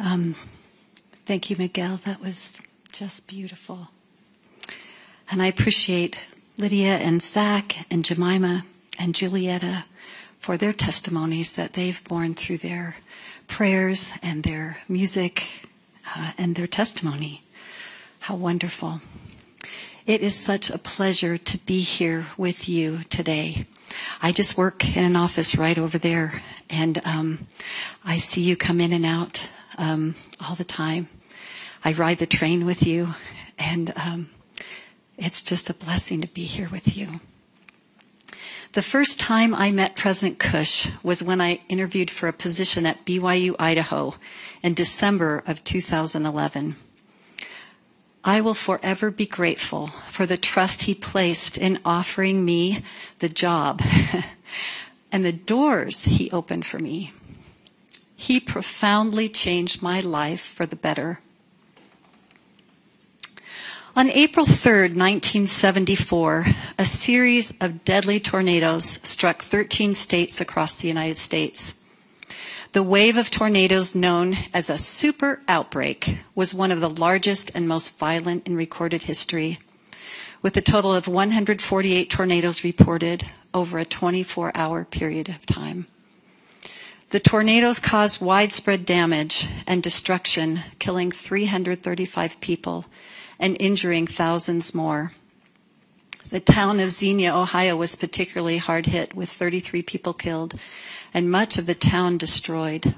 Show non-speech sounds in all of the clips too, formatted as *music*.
Um, thank you, Miguel. That was just beautiful. And I appreciate Lydia and Zach and Jemima and Julietta for their testimonies that they've borne through their prayers and their music uh, and their testimony. How wonderful. It is such a pleasure to be here with you today. I just work in an office right over there, and um, I see you come in and out um, all the time. I ride the train with you, and um, it's just a blessing to be here with you. The first time I met President Kusch was when I interviewed for a position at BYU Idaho in December of 2011. I will forever be grateful for the trust he placed in offering me the job *laughs* and the doors he opened for me. He profoundly changed my life for the better. On April 3, 1974, a series of deadly tornadoes struck 13 states across the United States. The wave of tornadoes known as a super outbreak was one of the largest and most violent in recorded history, with a total of 148 tornadoes reported over a 24 hour period of time. The tornadoes caused widespread damage and destruction, killing 335 people and injuring thousands more. The town of Xenia, Ohio was particularly hard hit with 33 people killed and much of the town destroyed.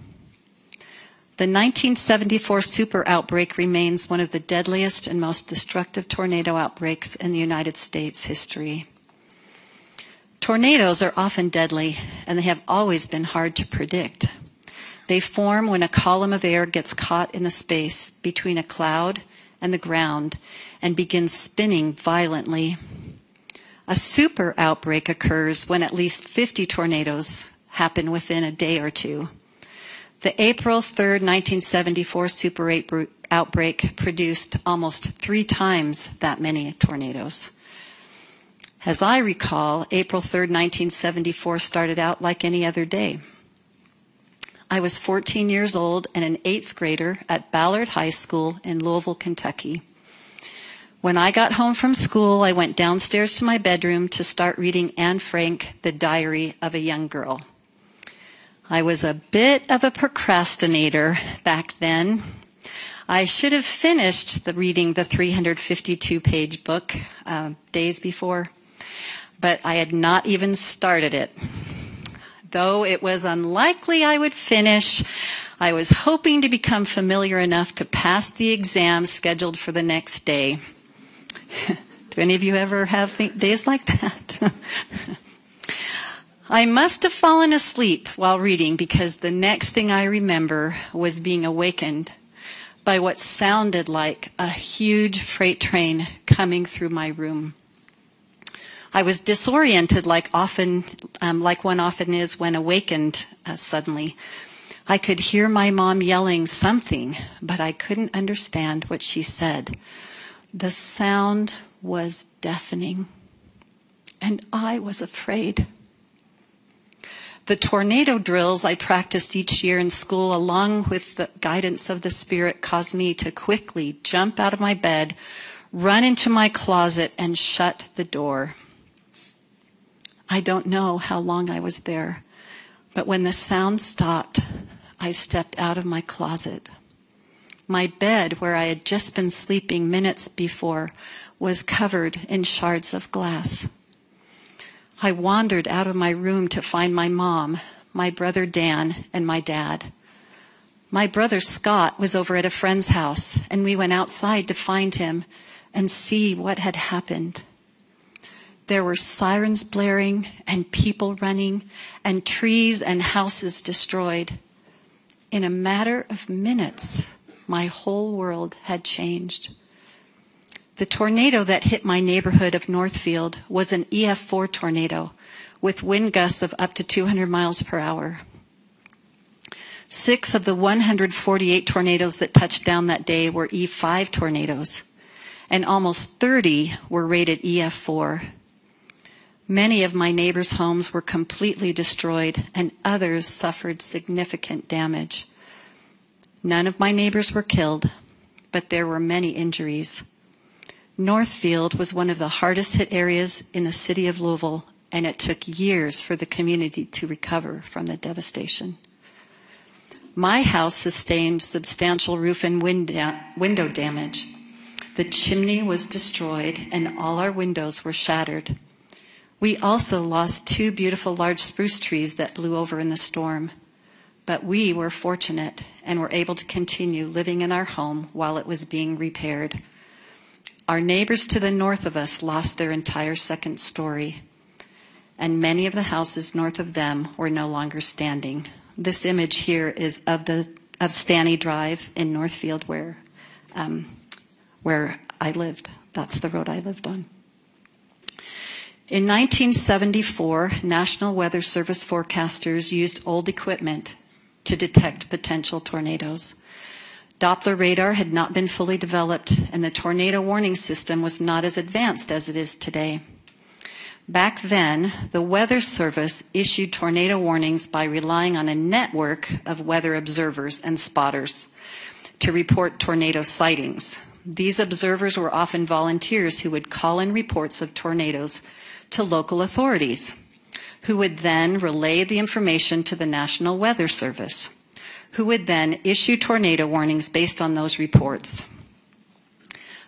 The 1974 super outbreak remains one of the deadliest and most destructive tornado outbreaks in the United States history. Tornadoes are often deadly and they have always been hard to predict. They form when a column of air gets caught in the space between a cloud and the ground and begins spinning violently. A super outbreak occurs when at least 50 tornadoes happen within a day or two. The April 3, 1974 super outbreak produced almost three times that many tornadoes. As I recall, April 3, 1974 started out like any other day. I was 14 years old and an eighth grader at Ballard High School in Louisville, Kentucky. When I got home from school, I went downstairs to my bedroom to start reading Anne Frank, The Diary of a Young Girl. I was a bit of a procrastinator back then. I should have finished the reading the 352 page book uh, days before, but I had not even started it. Though it was unlikely I would finish, I was hoping to become familiar enough to pass the exam scheduled for the next day. *laughs* Do any of you ever have days like that? *laughs* I must have fallen asleep while reading because the next thing I remember was being awakened by what sounded like a huge freight train coming through my room. I was disoriented like often, um, like one often is when awakened uh, suddenly. I could hear my mom yelling something, but I couldn't understand what she said. The sound was deafening, and I was afraid. The tornado drills I practiced each year in school, along with the guidance of the Spirit, caused me to quickly jump out of my bed, run into my closet, and shut the door. I don't know how long I was there, but when the sound stopped, I stepped out of my closet. My bed, where I had just been sleeping minutes before, was covered in shards of glass. I wandered out of my room to find my mom, my brother Dan, and my dad. My brother Scott was over at a friend's house, and we went outside to find him and see what had happened. There were sirens blaring and people running and trees and houses destroyed. In a matter of minutes, my whole world had changed. The tornado that hit my neighborhood of Northfield was an EF4 tornado with wind gusts of up to 200 miles per hour. Six of the 148 tornadoes that touched down that day were EF5 tornadoes, and almost 30 were rated EF4. Many of my neighbors' homes were completely destroyed, and others suffered significant damage. None of my neighbors were killed, but there were many injuries. Northfield was one of the hardest hit areas in the city of Louisville, and it took years for the community to recover from the devastation. My house sustained substantial roof and window damage. The chimney was destroyed and all our windows were shattered. We also lost two beautiful large spruce trees that blew over in the storm. But we were fortunate and were able to continue living in our home while it was being repaired. Our neighbors to the north of us lost their entire second story, and many of the houses north of them were no longer standing. This image here is of the of Stanny Drive in Northfield, where um, where I lived. That's the road I lived on. In 1974, National Weather Service forecasters used old equipment to detect potential tornadoes. Doppler radar had not been fully developed, and the tornado warning system was not as advanced as it is today. Back then, the Weather Service issued tornado warnings by relying on a network of weather observers and spotters to report tornado sightings. These observers were often volunteers who would call in reports of tornadoes to local authorities, who would then relay the information to the National Weather Service, who would then issue tornado warnings based on those reports.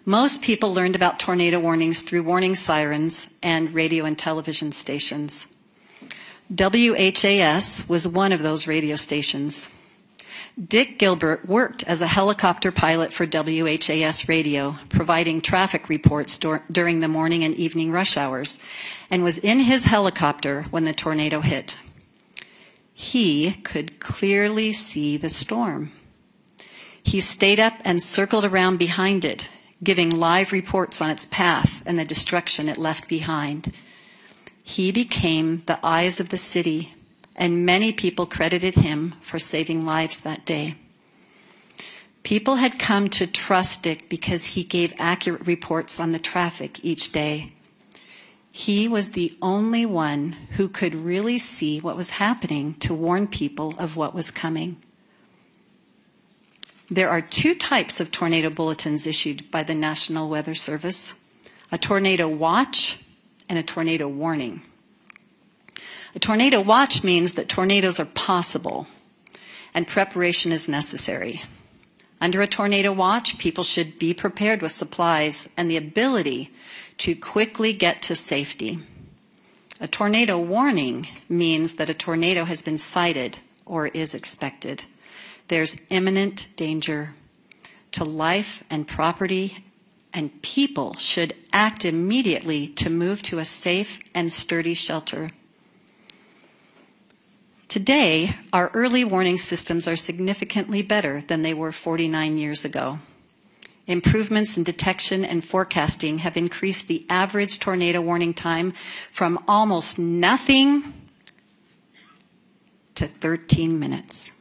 Most people learned about tornado warnings through warning sirens and radio and television stations. WHAS was one of those radio stations. Dick Gilbert worked as a helicopter pilot for WHAS radio, providing traffic reports dur- during the morning and evening rush hours, and was in his helicopter when the tornado hit. He could clearly see the storm. He stayed up and circled around behind it, giving live reports on its path and the destruction it left behind. He became the eyes of the city and many people credited him for saving lives that day. People had come to trust Dick because he gave accurate reports on the traffic each day. He was the only one who could really see what was happening to warn people of what was coming. There are two types of tornado bulletins issued by the National Weather Service a tornado watch and a tornado warning. A tornado watch means that tornadoes are possible and preparation is necessary. Under a tornado watch, people should be prepared with supplies and the ability to quickly get to safety. A tornado warning means that a tornado has been sighted or is expected. There's imminent danger to life and property, and people should act immediately to move to a safe and sturdy shelter. Today, our early warning systems are significantly better than they were 49 years ago. Improvements in detection and forecasting have increased the average tornado warning time from almost nothing to 13 minutes.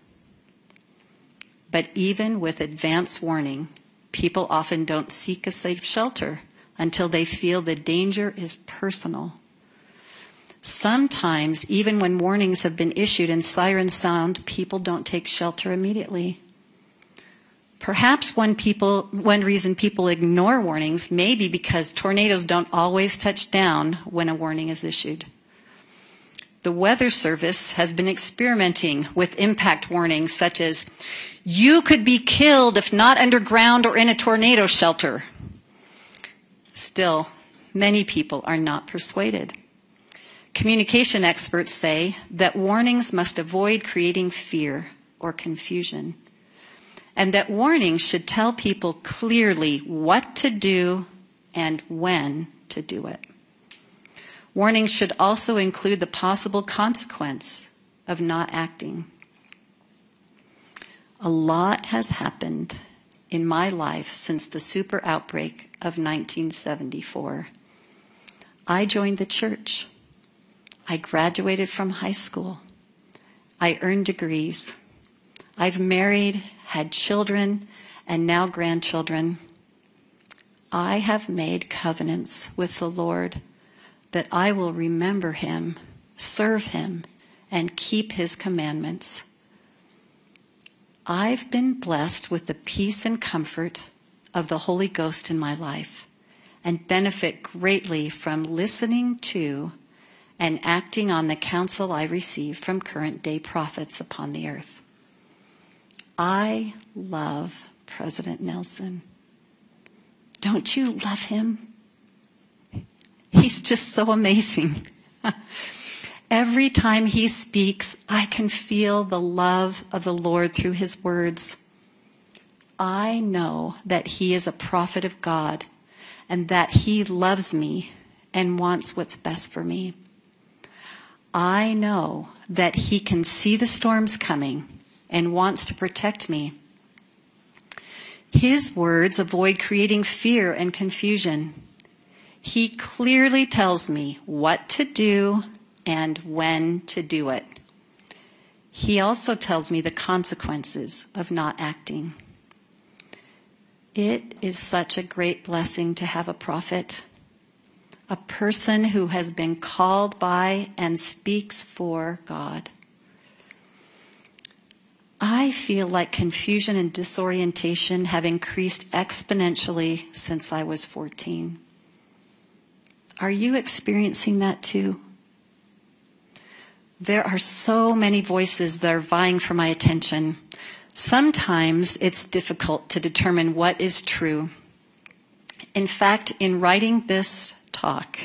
But even with advance warning, people often don't seek a safe shelter until they feel the danger is personal Sometimes, even when warnings have been issued and sirens sound, people don't take shelter immediately. Perhaps one, people, one reason people ignore warnings may be because tornadoes don't always touch down when a warning is issued. The Weather Service has been experimenting with impact warnings such as, you could be killed if not underground or in a tornado shelter. Still, many people are not persuaded. Communication experts say that warnings must avoid creating fear or confusion, and that warnings should tell people clearly what to do and when to do it. Warnings should also include the possible consequence of not acting. A lot has happened in my life since the super outbreak of 1974. I joined the church. I graduated from high school. I earned degrees. I've married, had children, and now grandchildren. I have made covenants with the Lord that I will remember him, serve him, and keep his commandments. I've been blessed with the peace and comfort of the Holy Ghost in my life and benefit greatly from listening to and acting on the counsel I receive from current day prophets upon the earth. I love President Nelson. Don't you love him? He's just so amazing. *laughs* Every time he speaks, I can feel the love of the Lord through his words. I know that he is a prophet of God and that he loves me and wants what's best for me. I know that he can see the storms coming and wants to protect me. His words avoid creating fear and confusion. He clearly tells me what to do and when to do it. He also tells me the consequences of not acting. It is such a great blessing to have a prophet, a person who has been called by and speaks for God. I feel like confusion and disorientation have increased exponentially since I was 14. Are you experiencing that too? There are so many voices that are vying for my attention. Sometimes it's difficult to determine what is true. In fact, in writing this talk,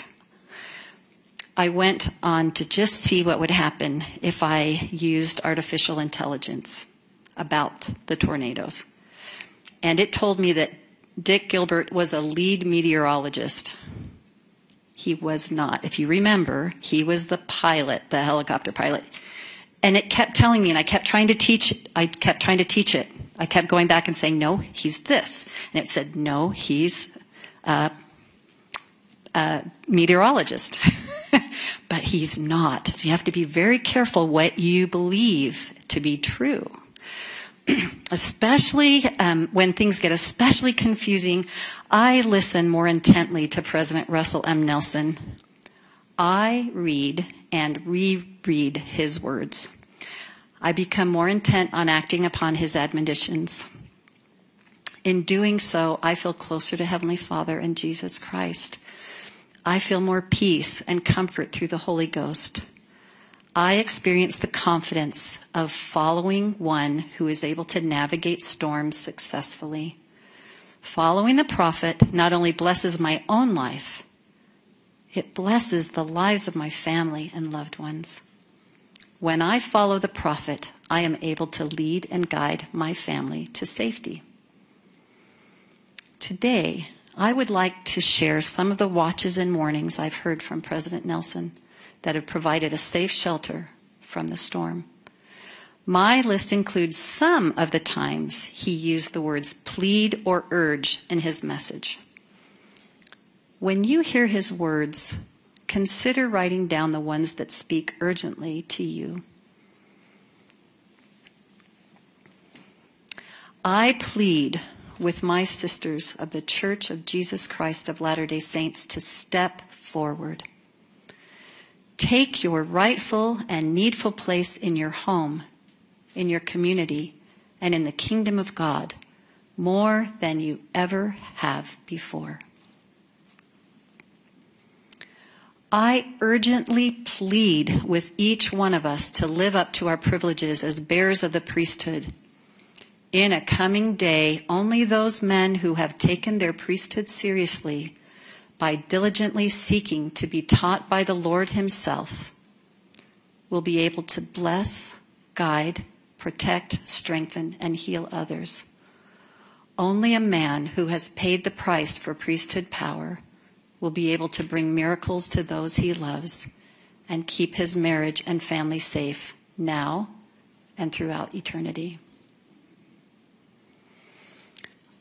I went on to just see what would happen if I used artificial intelligence about the tornadoes. And it told me that Dick Gilbert was a lead meteorologist. He was not. If you remember, he was the pilot, the helicopter pilot. And it kept telling me, and I kept trying to teach, I kept trying to teach it. I kept going back and saying, no, he's this. And it said, no, he's a, a meteorologist. *laughs* but he's not. So you have to be very careful what you believe to be true. *clears throat* especially um, when things get especially confusing, I listen more intently to President Russell M. Nelson. I read and reread his words. I become more intent on acting upon his admonitions. In doing so, I feel closer to Heavenly Father and Jesus Christ. I feel more peace and comfort through the Holy Ghost. I experience the confidence of following one who is able to navigate storms successfully. Following the prophet not only blesses my own life, it blesses the lives of my family and loved ones. When I follow the prophet, I am able to lead and guide my family to safety. Today, I would like to share some of the watches and warnings I've heard from President Nelson that have provided a safe shelter from the storm. My list includes some of the times he used the words plead or urge in his message. When you hear his words, consider writing down the ones that speak urgently to you. I plead with my sisters of the Church of Jesus Christ of Latter day Saints to step forward. Take your rightful and needful place in your home, in your community, and in the kingdom of God more than you ever have before. I urgently plead with each one of us to live up to our privileges as bearers of the priesthood in a coming day, only those men who have taken their priesthood seriously by diligently seeking to be taught by the Lord Himself will be able to bless, guide, protect, strengthen, and heal others. Only a man who has paid the price for priesthood power will be able to bring miracles to those he loves and keep his marriage and family safe now and throughout eternity.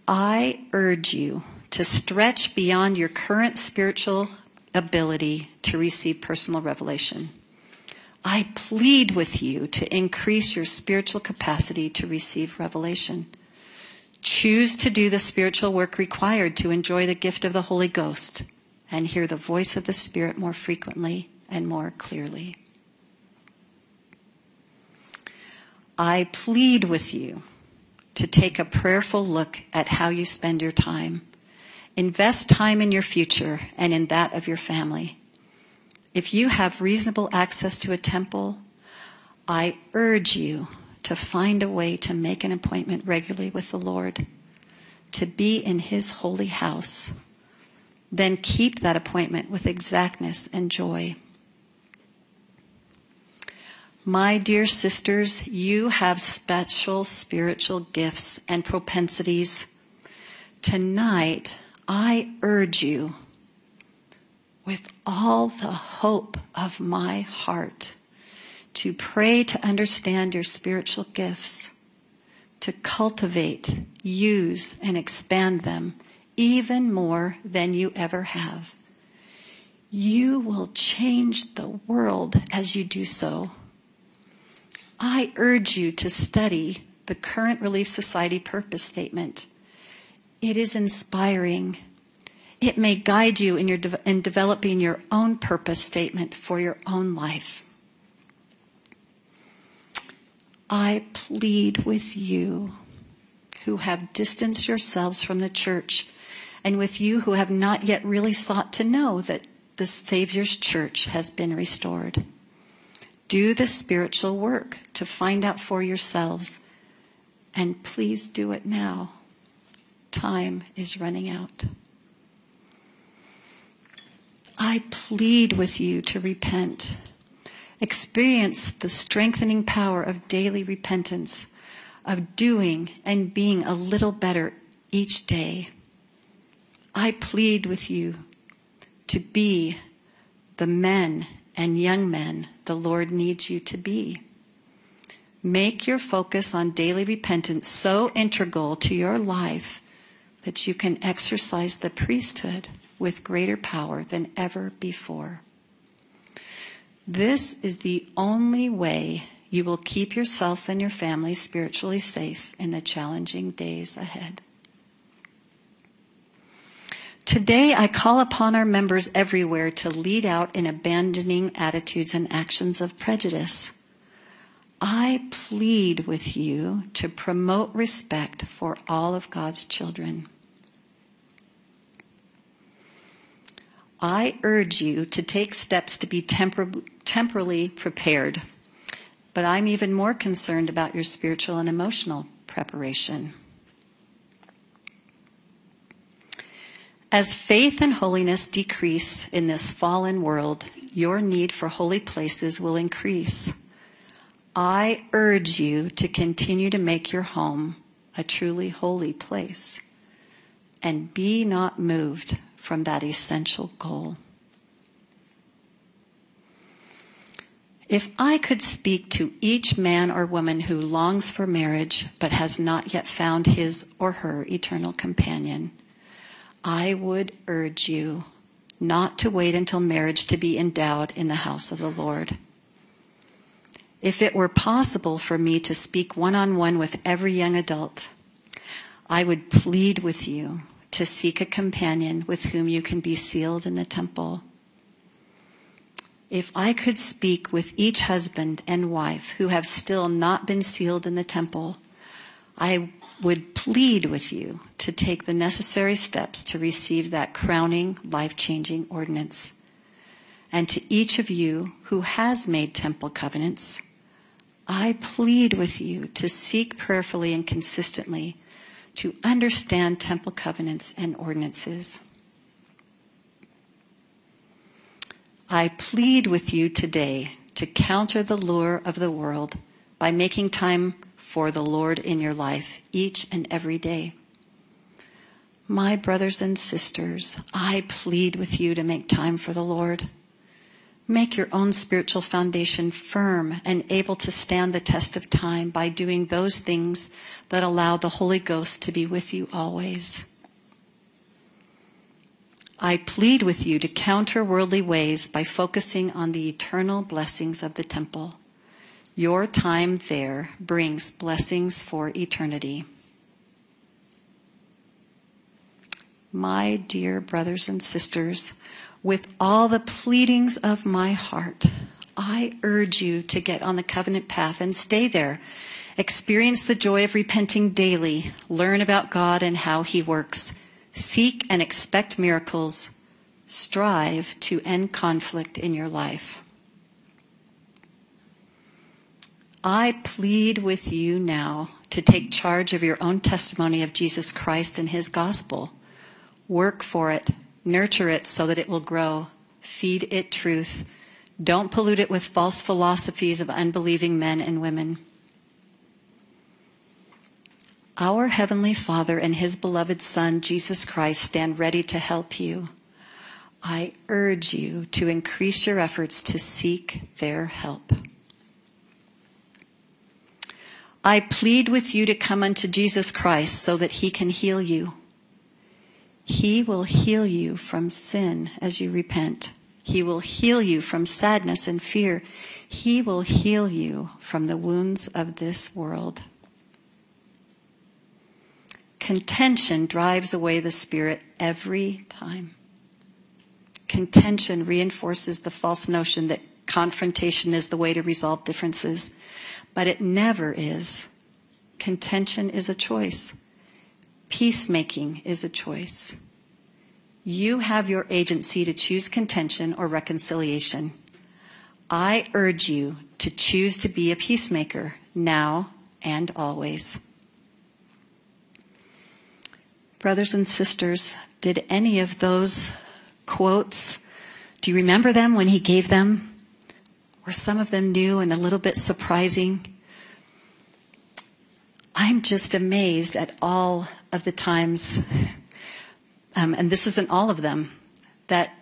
I urge you to stretch beyond your current spiritual ability to receive personal revelation. I plead with you to increase your spiritual capacity to receive revelation. Choose to do the spiritual work required to enjoy the gift of the Holy Ghost and hear the voice of the Spirit more frequently and more clearly. I plead with you to take a prayerful look at how you spend your time. Invest time in your future and in that of your family. If you have reasonable access to a temple, I urge you to find a way to make an appointment regularly with the Lord, to be in His holy house. Then keep that appointment with exactness and joy. My dear sisters, you have special spiritual gifts and propensities. Tonight, I urge you with all the hope of my heart to pray to understand your spiritual gifts, to cultivate, use, and expand them even more than you ever have. You will change the world as you do so. I urge you to study the current Relief Society purpose statement it is inspiring. It may guide you in, your de- in developing your own purpose statement for your own life. I plead with you who have distanced yourselves from the church, and with you who have not yet really sought to know that the Savior's church has been restored. Do the spiritual work to find out for yourselves, and please do it now time is running out. I plead with you to repent. Experience the strengthening power of daily repentance, of doing and being a little better each day. I plead with you to be the men and young men the Lord needs you to be. Make your focus on daily repentance so integral to your life that you can exercise the priesthood with greater power than ever before. This is the only way you will keep yourself and your family spiritually safe in the challenging days ahead. Today, I call upon our members everywhere to lead out in abandoning attitudes and actions of prejudice. I plead with you to promote respect for all of God's children. I urge you to take steps to be tempor- temporally prepared, but I'm even more concerned about your spiritual and emotional preparation. As faith and holiness decrease in this fallen world, your need for holy places will increase. I urge you to continue to make your home a truly holy place and be not moved from that essential goal. If I could speak to each man or woman who longs for marriage but has not yet found his or her eternal companion, I would urge you not to wait until marriage to be endowed in the house of the Lord. If it were possible for me to speak one on one with every young adult, I would plead with you to seek a companion with whom you can be sealed in the temple. If I could speak with each husband and wife who have still not been sealed in the temple, I would plead with you to take the necessary steps to receive that crowning, life changing ordinance. And to each of you who has made temple covenants, I plead with you to seek prayerfully and consistently to understand temple covenants and ordinances. I plead with you today to counter the lure of the world by making time for the Lord in your life each and every day. My brothers and sisters, I plead with you to make time for the Lord. Make your own spiritual foundation firm and able to stand the test of time by doing those things that allow the Holy Ghost to be with you always. I plead with you to counter worldly ways by focusing on the eternal blessings of the temple. Your time there brings blessings for eternity. My dear brothers and sisters, with all the pleadings of my heart, I urge you to get on the covenant path and stay there Experience the joy of repenting daily. Learn about God and how He works. Seek and expect miracles. Strive to end conflict in your life. I plead with you now to take charge of your own testimony of Jesus Christ and His gospel. Work for it, nurture it so that it will grow, feed it truth. Don't pollute it with false philosophies of unbelieving men and women. Our Heavenly Father and His beloved Son, Jesus Christ, stand ready to help you. I urge you to increase your efforts to seek their help. I plead with you to come unto Jesus Christ so that He can heal you. He will heal you from sin as you repent. He will heal you from sadness and fear. He will heal you from the wounds of this world. Contention drives away the Spirit every time. Contention reinforces the false notion that confrontation is the way to resolve differences, but it never is. Contention is a choice. Peacemaking is a choice. You have your agency to choose contention or reconciliation. I urge you to choose to be a peacemaker now and always. Brothers and sisters, did any of those quotes, do you remember them when he gave them? Were some of them new and a little bit surprising? I'm just amazed at all of the times, *laughs* um, and this isn't all of them, that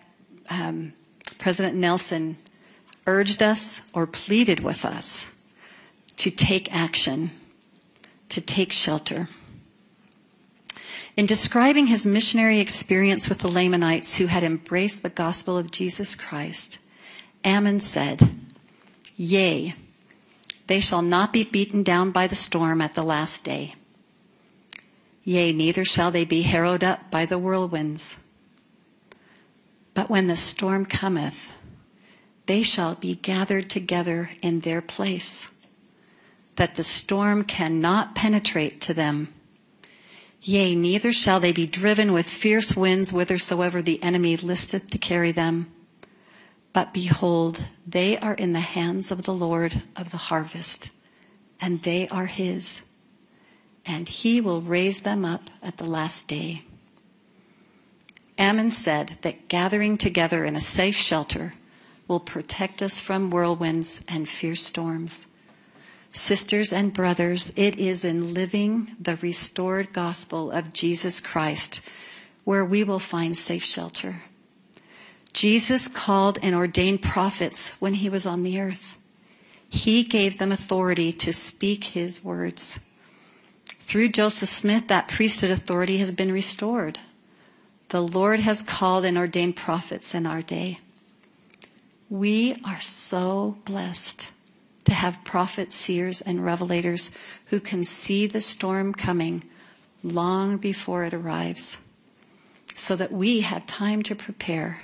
um, President Nelson urged us or pleaded with us to take action, to take shelter. In describing his missionary experience with the Lamanites who had embraced the gospel of Jesus Christ, Ammon said, Yea, they shall not be beaten down by the storm at the last day. Yea, neither shall they be harrowed up by the whirlwinds. But when the storm cometh, they shall be gathered together in their place, that the storm cannot penetrate to them Yea, neither shall they be driven with fierce winds whithersoever the enemy listeth to carry them. But behold, they are in the hands of the Lord of the harvest, and they are his, and he will raise them up at the last day. Ammon said that gathering together in a safe shelter will protect us from whirlwinds and fierce storms. Sisters and brothers, it is in living the restored gospel of Jesus Christ where we will find safe shelter. Jesus called and ordained prophets when he was on the earth. He gave them authority to speak his words. Through Joseph Smith, that priesthood authority has been restored. The Lord has called and ordained prophets in our day. We are so blessed to have prophets, seers, and revelators who can see the storm coming long before it arrives so that we have time to prepare.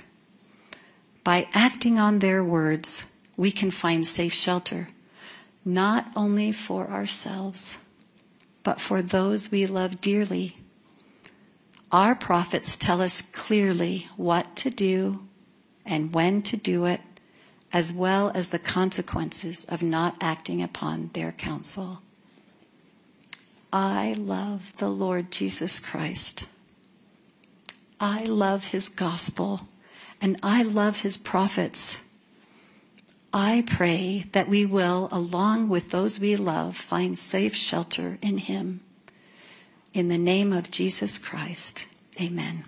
By acting on their words, we can find safe shelter, not only for ourselves, but for those we love dearly. Our prophets tell us clearly what to do and when to do it as well as the consequences of not acting upon their counsel. I love the Lord Jesus Christ. I love his gospel and I love his prophets. I pray that we will, along with those we love, find safe shelter in him. In the name of Jesus Christ, amen.